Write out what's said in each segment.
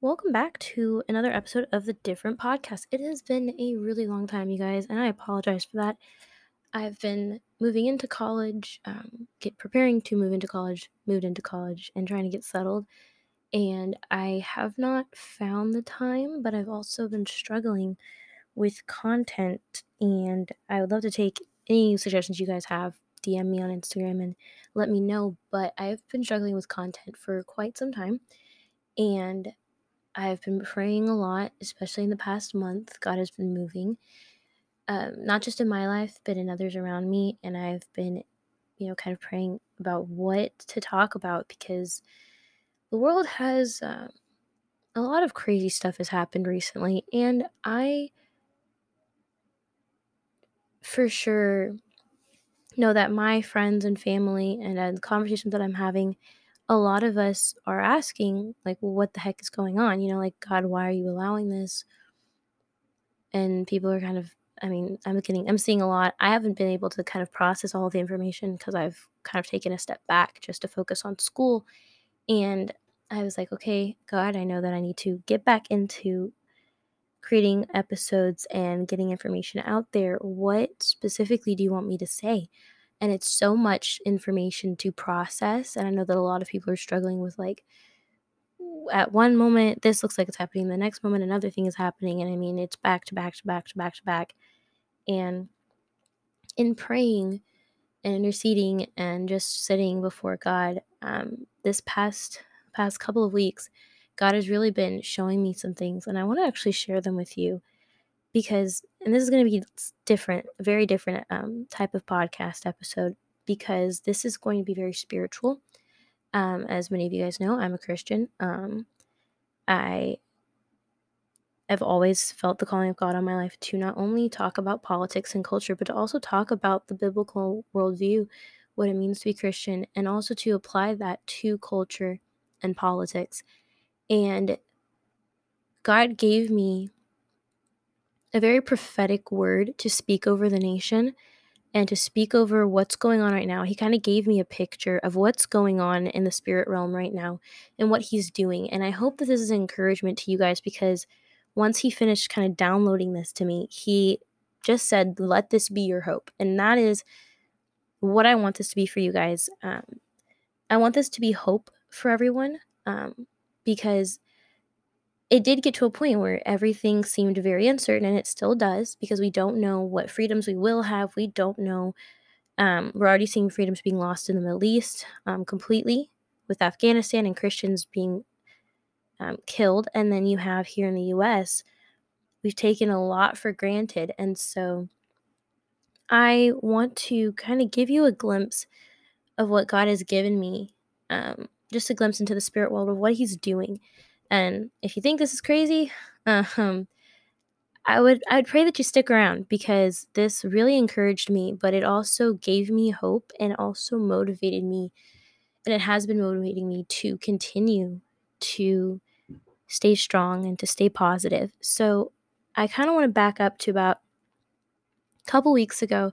Welcome back to another episode of the Different Podcast. It has been a really long time, you guys, and I apologize for that. I've been moving into college, um, get preparing to move into college, moved into college, and trying to get settled. And I have not found the time, but I've also been struggling with content. And I would love to take any suggestions you guys have. DM me on Instagram and let me know. But I've been struggling with content for quite some time. And I've been praying a lot, especially in the past month. God has been moving, um, not just in my life, but in others around me. And I've been, you know, kind of praying about what to talk about because the world has uh, a lot of crazy stuff has happened recently. And I, for sure, know that my friends and family and uh, the conversations that I'm having a lot of us are asking, like, well, what the heck is going on? You know, like, God, why are you allowing this? And people are kind of, I mean, I'm getting, I'm seeing a lot. I haven't been able to kind of process all the information because I've kind of taken a step back just to focus on school. And I was like, okay, God, I know that I need to get back into creating episodes and getting information out there. What specifically do you want me to say? And it's so much information to process and i know that a lot of people are struggling with like at one moment this looks like it's happening the next moment another thing is happening and i mean it's back to back to back to back to back. And in praying and interceding and just sitting before god um, this past past couple of weeks god has really been showing me some things and i want to actually share them with you because and this is going to be different very different um, type of podcast episode because this is going to be very spiritual. Um, as many of you guys know i'm a christian. Um, i have always felt the calling of god on my life to not only talk about politics and culture but to also talk about the biblical worldview what it means to be christian and also to apply that to culture and politics. And god gave me a very prophetic word to speak over the nation and to speak over what's going on right now. He kind of gave me a picture of what's going on in the spirit realm right now and what he's doing. And I hope that this is encouragement to you guys because once he finished kind of downloading this to me, he just said, Let this be your hope. And that is what I want this to be for you guys. Um, I want this to be hope for everyone um, because it did get to a point where everything seemed very uncertain, and it still does because we don't know what freedoms we will have. We don't know. Um, we're already seeing freedoms being lost in the Middle East um, completely with Afghanistan and Christians being um, killed. And then you have here in the US, we've taken a lot for granted. And so I want to kind of give you a glimpse of what God has given me, um, just a glimpse into the spirit world of what He's doing. And if you think this is crazy, um, I would I would pray that you stick around because this really encouraged me, but it also gave me hope and also motivated me, and it has been motivating me to continue to stay strong and to stay positive. So I kind of want to back up to about a couple weeks ago.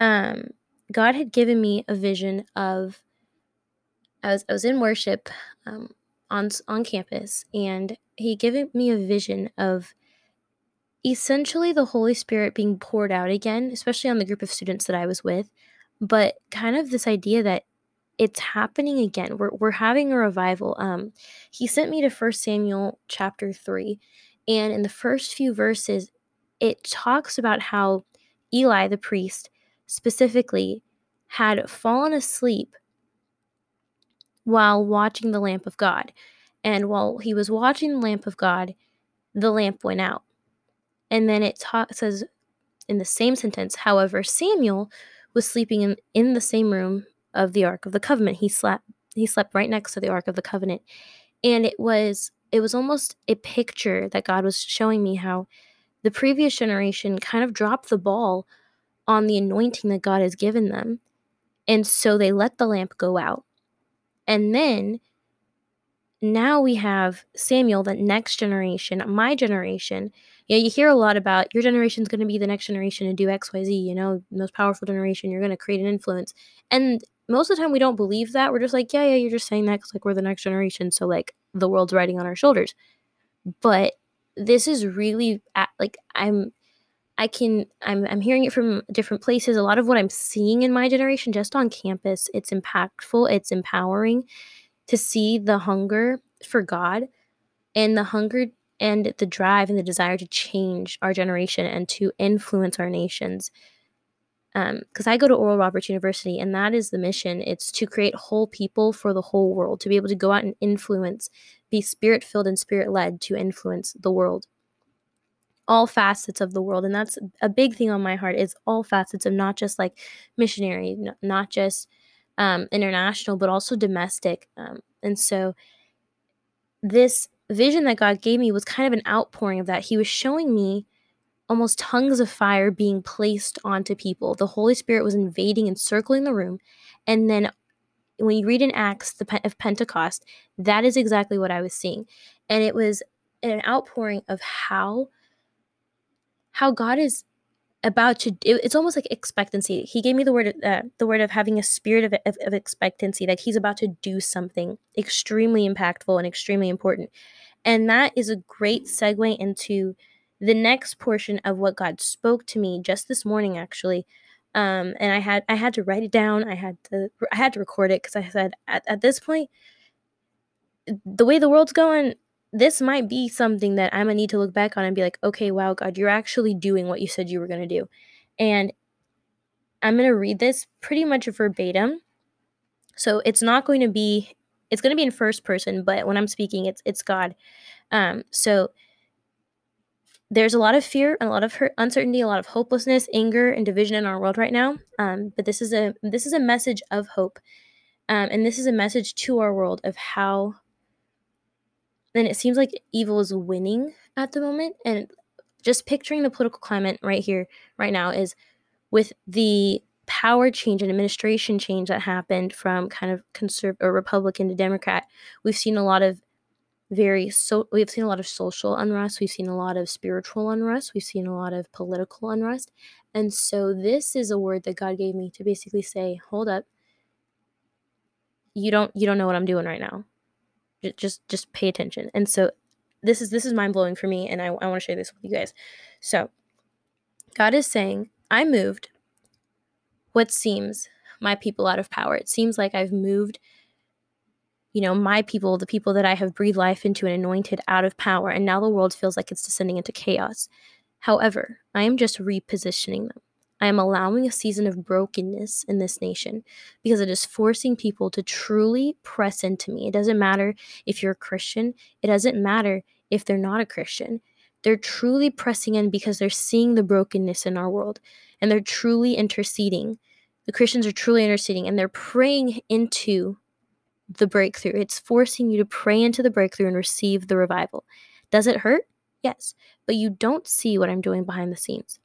Um, God had given me a vision of I was I was in worship um, on on campus, and he gave me a vision of essentially the Holy Spirit being poured out again, especially on the group of students that I was with, but kind of this idea that it's happening again. We're we're having a revival. Um, he sent me to First Samuel chapter three, and in the first few verses, it talks about how Eli the priest specifically had fallen asleep while watching the lamp of God. And while he was watching the lamp of God, the lamp went out. And then it ta- says in the same sentence, however, Samuel was sleeping in, in the same room of the Ark of the Covenant. He slept he slept right next to the Ark of the Covenant. And it was it was almost a picture that God was showing me how the previous generation kind of dropped the ball on the anointing that God has given them. And so they let the lamp go out. And then now we have Samuel, the next generation, my generation. Yeah, you hear a lot about your generation is going to be the next generation and do XYZ, you know, most powerful generation, you're going to create an influence. And most of the time we don't believe that. We're just like, yeah, yeah, you're just saying that because like we're the next generation. So like the world's riding on our shoulders. but this is really like I'm I can I'm I'm hearing it from different places. A lot of what I'm seeing in my generation just on campus, it's impactful, it's empowering to see the hunger for God and the hunger and the drive and the desire to change our generation and to influence our nations. Because um, I go to Oral Roberts University, and that is the mission. It's to create whole people for the whole world, to be able to go out and influence, be spirit filled and spirit led to influence the world all facets of the world and that's a big thing on my heart is all facets of not just like missionary not just um, international but also domestic um, and so this vision that god gave me was kind of an outpouring of that. He was showing me almost tongues of fire being placed onto people. The holy spirit was invading and circling the room and then when you read in acts the of pentecost that is exactly what i was seeing. And it was an outpouring of how how God is about to it, it's almost like expectancy. He gave me the word uh, the word of having a spirit of, of, of expectancy like he's about to do something extremely impactful and extremely important. And that is a great segue into the next portion of what god spoke to me just this morning actually. Um, and i had i had to write it down. I had to i had to record it because i said at, at this point the way the world's going this might be something that I'm gonna need to look back on and be like, okay, wow, God, you're actually doing what you said you were gonna do. And I'm gonna read this pretty much verbatim. So it's not going to be it's going to be in first person, but when I'm speaking, it's it's God. Um, so there's a lot of fear, and a lot of hurt, uncertainty, a lot of hopelessness, anger, and division in our world right now. Um, but this is a this is a message of hope, um, and this is a message to our world of how then it seems like evil is winning at the moment. And just picturing the political climate right here, right now, is with the power change and administration change that happened from kind of conservative or Republican to Democrat, we've seen a lot of very so we've seen a lot of social unrest, we've seen a lot of spiritual unrest, we've seen a lot of political unrest. And so this is a word that God gave me to basically say, hold up. You don't you don't know what I'm doing right now just just pay attention. And so this is this is mind-blowing for me and i, I want to share this with you guys. So god is saying i moved what seems my people out of power. It seems like i've moved you know my people the people that i have breathed life into and anointed out of power and now the world feels like it's descending into chaos. However i am just repositioning them I am allowing a season of brokenness in this nation because it is forcing people to truly press into me. It doesn't matter if you're a Christian, it doesn't matter if they're not a Christian. They're truly pressing in because they're seeing the brokenness in our world and they're truly interceding. The Christians are truly interceding and they're praying into the breakthrough. It's forcing you to pray into the breakthrough and receive the revival. Does it hurt? Yes, but you don't see what I'm doing behind the scenes.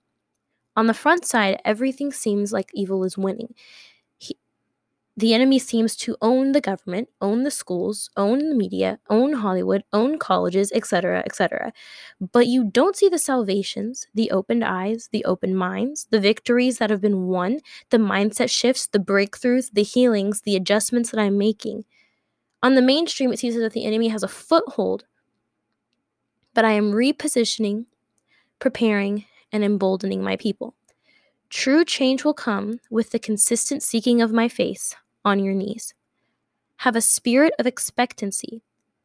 On the front side, everything seems like evil is winning. He, the enemy seems to own the government, own the schools, own the media, own Hollywood, own colleges, etc., etc. But you don't see the salvations, the opened eyes, the open minds, the victories that have been won, the mindset shifts, the breakthroughs, the healings, the adjustments that I'm making. On the mainstream, it seems that the enemy has a foothold, but I am repositioning, preparing, and emboldening my people. True change will come with the consistent seeking of my face on your knees. Have a spirit of expectancy,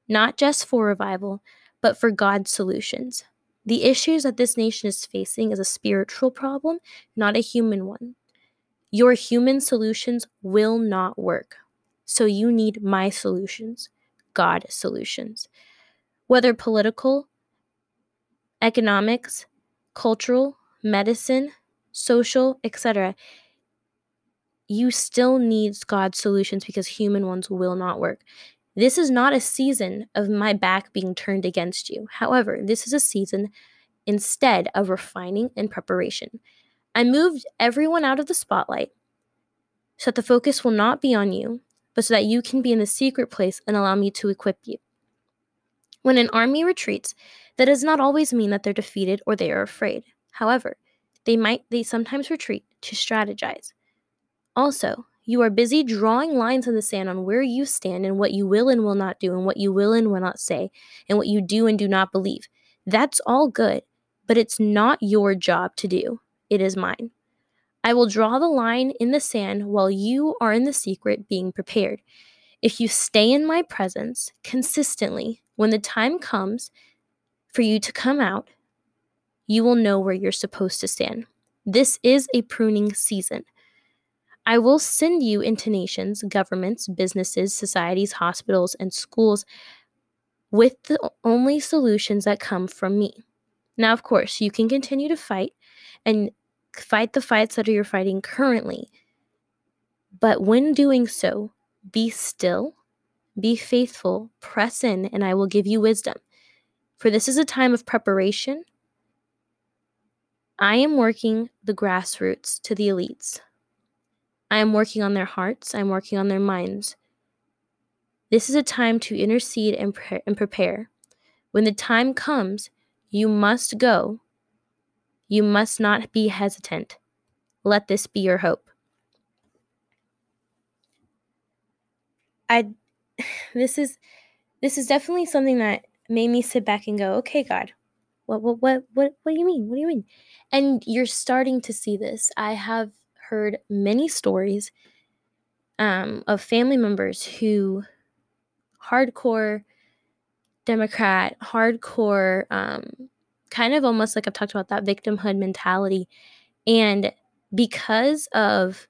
not just for revival, but for God's solutions. The issues that this nation is facing is a spiritual problem, not a human one. Your human solutions will not work. So you need my solutions, God solutions. Whether political, economics, cultural, medicine, social, etc., you still need God's solutions because human ones will not work. This is not a season of my back being turned against you. However, this is a season instead of refining and preparation. I moved everyone out of the spotlight so that the focus will not be on you, but so that you can be in the secret place and allow me to equip you. When an army retreats, that does not always mean that they're defeated or they are afraid. However, they might they sometimes retreat to strategize. Also, You are busy drawing lines in the sand on where you stand and what you will and will not do, and what you will and will not say, and what you do and do not believe. That's all good, but it's not your job to do. It is mine. I will draw the line in the sand while you are in the secret being prepared. If you stay in my presence consistently, when the time comes for you to come out, you will know where you're supposed to stand. This is a pruning season. I will send you into nations, governments, businesses, societies, hospitals, and schools with the only solutions that come from me. Now, of course, you can continue to fight and fight the fights that you're fighting currently. But when doing so, be still, be faithful, press in, and I will give you wisdom. For this is a time of preparation. I am working the grassroots to the elites. I am working on their hearts, I'm working on their minds. This is a time to intercede and, pre- and prepare. When the time comes, you must go. You must not be hesitant. Let this be your hope. I this is this is definitely something that made me sit back and go, "Okay, God. What what what what what do you mean? What do you mean?" And you're starting to see this. I have heard many stories um, of family members who hardcore Democrat, hardcore, um, kind of almost like I've talked about that victimhood mentality. And because of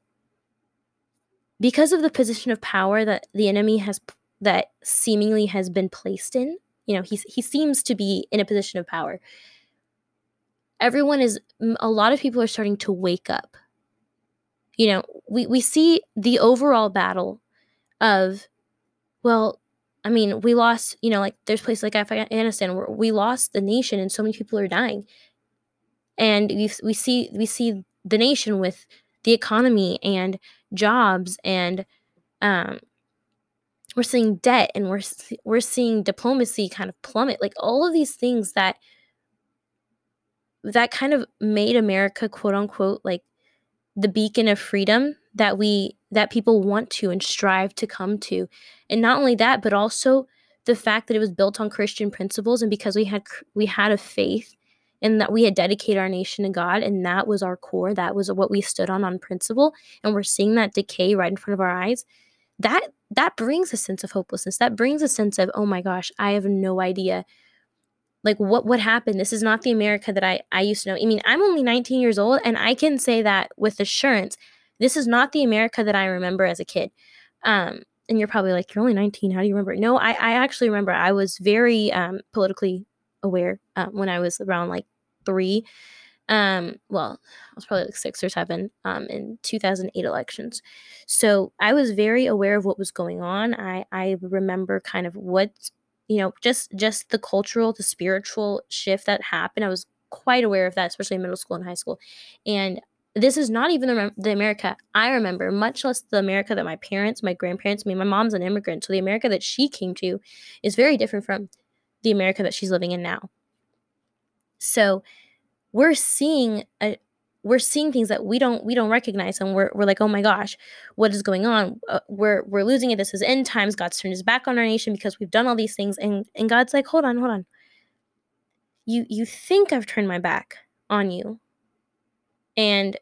because of the position of power that the enemy has that seemingly has been placed in, you know, he's he seems to be in a position of power. Everyone is a lot of people are starting to wake up you know, we, we see the overall battle of, well, I mean, we lost, you know, like there's places like Afghanistan where we lost the nation and so many people are dying. And we, we see we see the nation with the economy and jobs and um, we're seeing debt and we're we're seeing diplomacy kind of plummet like all of these things that that kind of made America quote unquote like the beacon of freedom that we that people want to and strive to come to. And not only that but also the fact that it was built on christian principles and because we had we had a faith and that we had dedicated our nation to god and that was our core that was what we stood on on principle and we're seeing that decay right in front of our eyes that that brings a sense of hopelessness that brings a sense of oh my gosh i have no idea like what what happened? This is not the america that i i used to know. I mean i'm only 19 years old and i can say that with assurance this is not the america that i remember as a kid. Um and you're probably like you're only 19 how do you remember? No i i actually remember i was very um politically aware um, when i was around like three um well i was probably like six or seven um in 2008 elections. So i was very aware of what was going on. I i remember kind of what you know just just the cultural the spiritual shift that happened. I was quite aware of that especially in middle school and high school. And this is not even the, the america i remember much less the america that my parents my grandparents I mean, my mom's an immigrant so the america that she came to is very different from the america that she's living in now. So we're seeing a, we're seeing things that we don't we don't recognize and we're, we're like oh my gosh what is going on? Uh, we're we're losing it. This is end times. God's turned his back on our nation because we've done all these things and and god's like hold on hold on. You you think i've turned my back on you and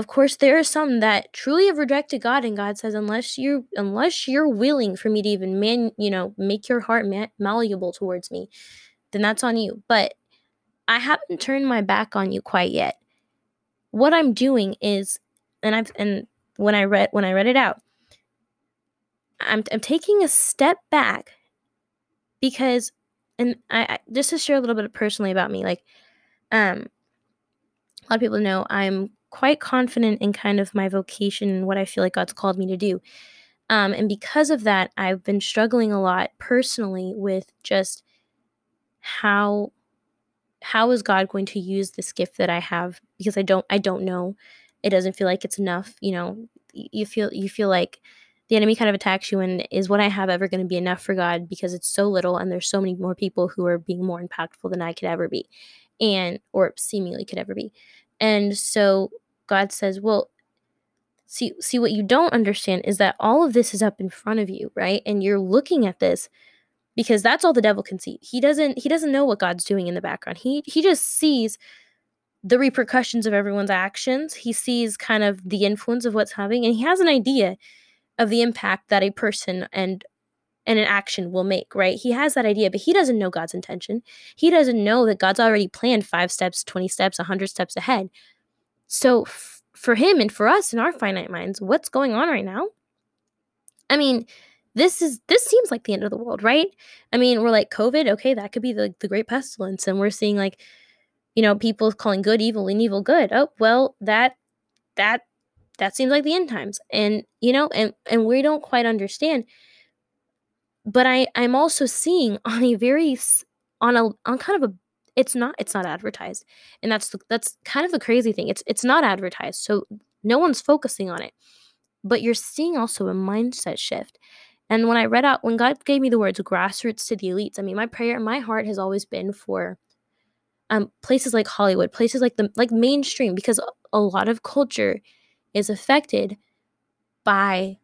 of course there are some that truly have rejected god and god says unless you unless you're willing for me to even man you know make your heart ma- malleable towards me then that's on you. But i haven't turned my back on you quite yet. What I'm doing is, and I've and when I read when I read it out, I'm I'm taking a step back because, and I, I just to share a little bit personally about me, like, um, a lot of people know I'm quite confident in kind of my vocation and what I feel like God's called me to do. Um, and because of that, I've been struggling a lot personally with just how how is God going to use this gift that I have because I don't I don't know. It doesn't feel like it's enough, you know. You feel you feel like the enemy kind of attacks you and is what I have ever going to be enough for God because it's so little and there's so many more people who are being more impactful than I could ever be and or seemingly could ever be. And so God says, "Well, See, see what you don't understand is that all of this is up in front of you, right? And you're looking at this because that's all the devil can see. He doesn't he doesn't know what God's doing in the background. He he just sees the repercussions of everyone's actions. He sees kind of the influence of what's happening and he has an idea of the impact that a person and and an action will make, right? He has that idea, but he doesn't know God's intention. He doesn't know that God's already planned 5 steps, 20 steps, 100 steps ahead. So f- for him and for us in our finite minds, what's going on right now? I mean, this is this seems like the end of the world, right? I mean, we're like COVID, okay, that could be the the great pestilence and we're seeing like you know, people calling good evil and evil good. Oh, well, that that that seems like the end times. And you know, and and we don't quite understand. But I I'm also seeing on a very on a on kind of a it's not it's not advertised. And that's the, that's kind of the crazy thing. It's it's not advertised. So no one's focusing on it. But you're seeing also a mindset shift. And when I read out, when God gave me the words grassroots to the elites, I mean, my prayer, in my heart has always been for um, places like Hollywood, places like the like mainstream, because a lot of culture is affected by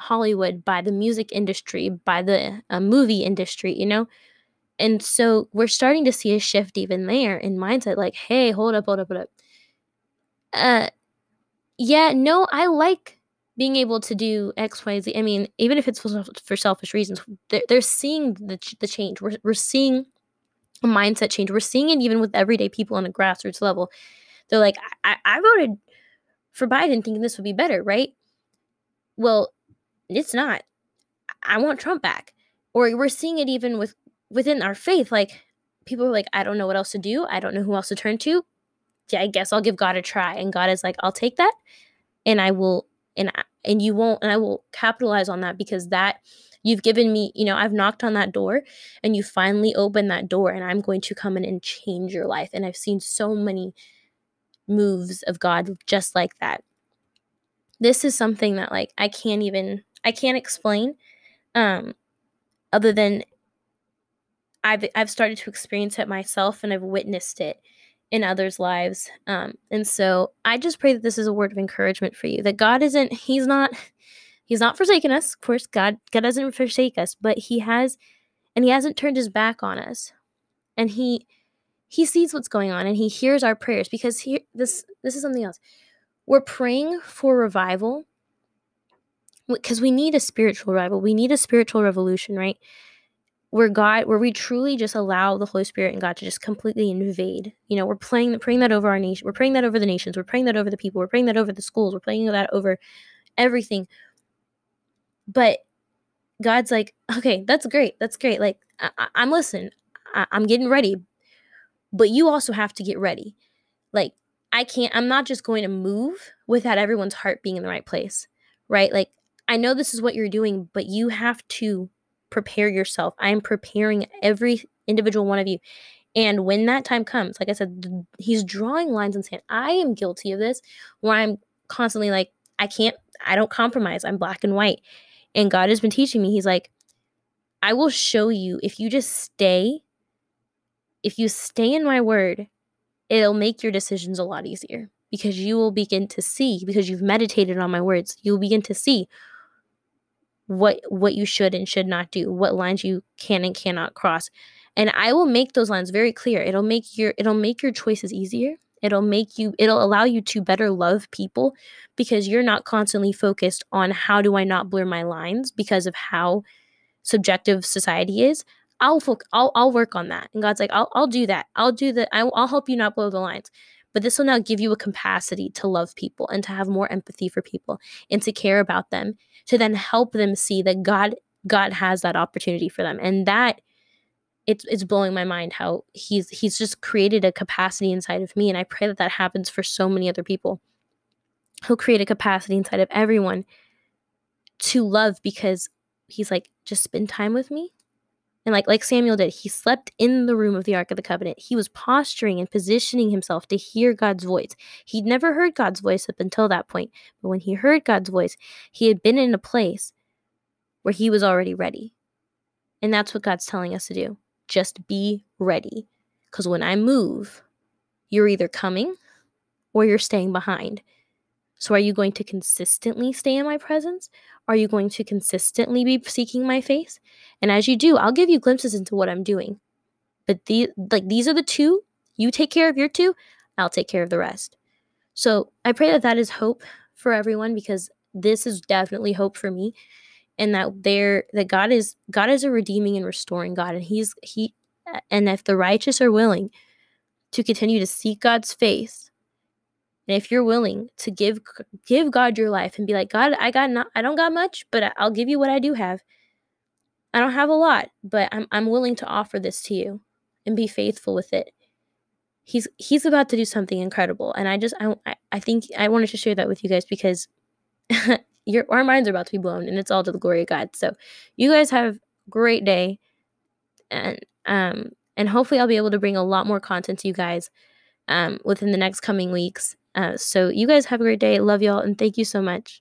Hollywood, by the music industry, by the uh, movie industry, you know? And so we're starting to see a shift even there in mindset like, hey, hold up, hold up, hold up. Uh, yeah, no, I like being able to do X, Y, Z. I mean, even if it's for, selfish reasons, they're, they're seeing the, the change. We're, we're seeing a mindset change. We're seeing it even with everyday people on a grassroots level. They're like, I, I voted for Biden thinking this would be better, right? Well, it's not. I want Trump back. Or we're seeing it even with within our faith. Like people are like, I don't know what else to do. I don't know who else to turn to. Yeah, I guess I'll give God a try. And God is like, I'll take that and I will and I, and you won't and I will capitalize on that because that you've given me, you know, I've knocked on that door and you finally opened that door and I'm going to come in and change your life. And I've seen so many moves of God just like that. This is something that like I can't even I can't explain um other than I've I've started to experience it myself and I've witnessed it in others' lives. Um, and so I just pray that this is a word of encouragement for you. That God isn't, He's not, He's not forsaken us. Of course, God, God doesn't forsake us, but He has, and He hasn't turned His back on us. And He He sees what's going on and He hears our prayers because he this this is something else. We're praying for revival because we need a spiritual revival. We need a spiritual revolution, right? where God, where we truly just allow the Holy Spirit and God to just completely invade. You know, we're praying, praying that over our nation. We're praying that over the nations. We're praying that over the people. We're praying that over the schools. We're praying that over everything. But God's like, okay, that's great. That's great. Like, I, am listening. I, I'm getting ready. But you also have to get ready. Like, I can't, I'm not just going to move without everyone's heart being in the right place, right? Like, I know this is what you're doing, but you have to prepare yourself. I am preparing every individual one of you. And when that time comes, like I said, he's drawing lines and saying, I am guilty of this where I'm constantly like, I can't, I don't compromise. I'm black and white. And God has been teaching me, He's like, I will show you if you just stay, if you stay in my word, it'll make your decisions a lot easier because you will begin to see, because you've meditated on my words, you'll begin to see what what you should and should not do, what lines you can and cannot cross. And I will make those lines very clear. It'll make your it'll make your choices easier. It'll make you it'll allow you to better love people because you're not constantly focused on how do I not blur my lines because of how subjective society is. I'll I'll I'll work on that. And God's like, I'll I'll do that. I'll do that. I'll, I'll help you not blow the lines. But this will now give you a capacity to love people and to have more empathy for people and to care about them, to then help them see that God God has that opportunity for them. And that it's it's blowing my mind how he's he's just created a capacity inside of me and I pray that that happens for so many other people. He'll create a capacity inside of everyone to love because he's like just spend time with me and like like Samuel did, he slept in the room of the Ark of the Covenant. He was posturing and positioning himself to hear God's voice. He'd never heard God's voice up until that point. But when he heard God's voice, he had been in a place where he was already ready. And that's what God's telling us to do. Just be ready. Because when I move, you're either coming or you're staying behind. So, are you going to consistently stay in my presence? Are you going to consistently be seeking my face? And as you do, I'll give you glimpses into what I'm doing. But the like these are the two. You take care of your two, I'll take care of the rest. So, I pray that that is hope for everyone because this is definitely hope for me and that there that God is God is a redeeming and restoring God and he's he and if the righteous are willing to continue to seek God's face and if you're willing to give give God your life and be like, God, I got not I don't got much, but I'll give you what I do have. I don't have a lot, but I'm I'm willing to offer this to you and be faithful with it. He's he's about to do something incredible. And I just I I think I wanted to share that with you guys because your our minds are about to be blown and it's all to the glory of God. So you guys have a great day and um and hopefully I'll be able to bring a lot more content to you guys um within the next coming weeks. Uh, so you guys have a great day. Love y'all and thank you so much.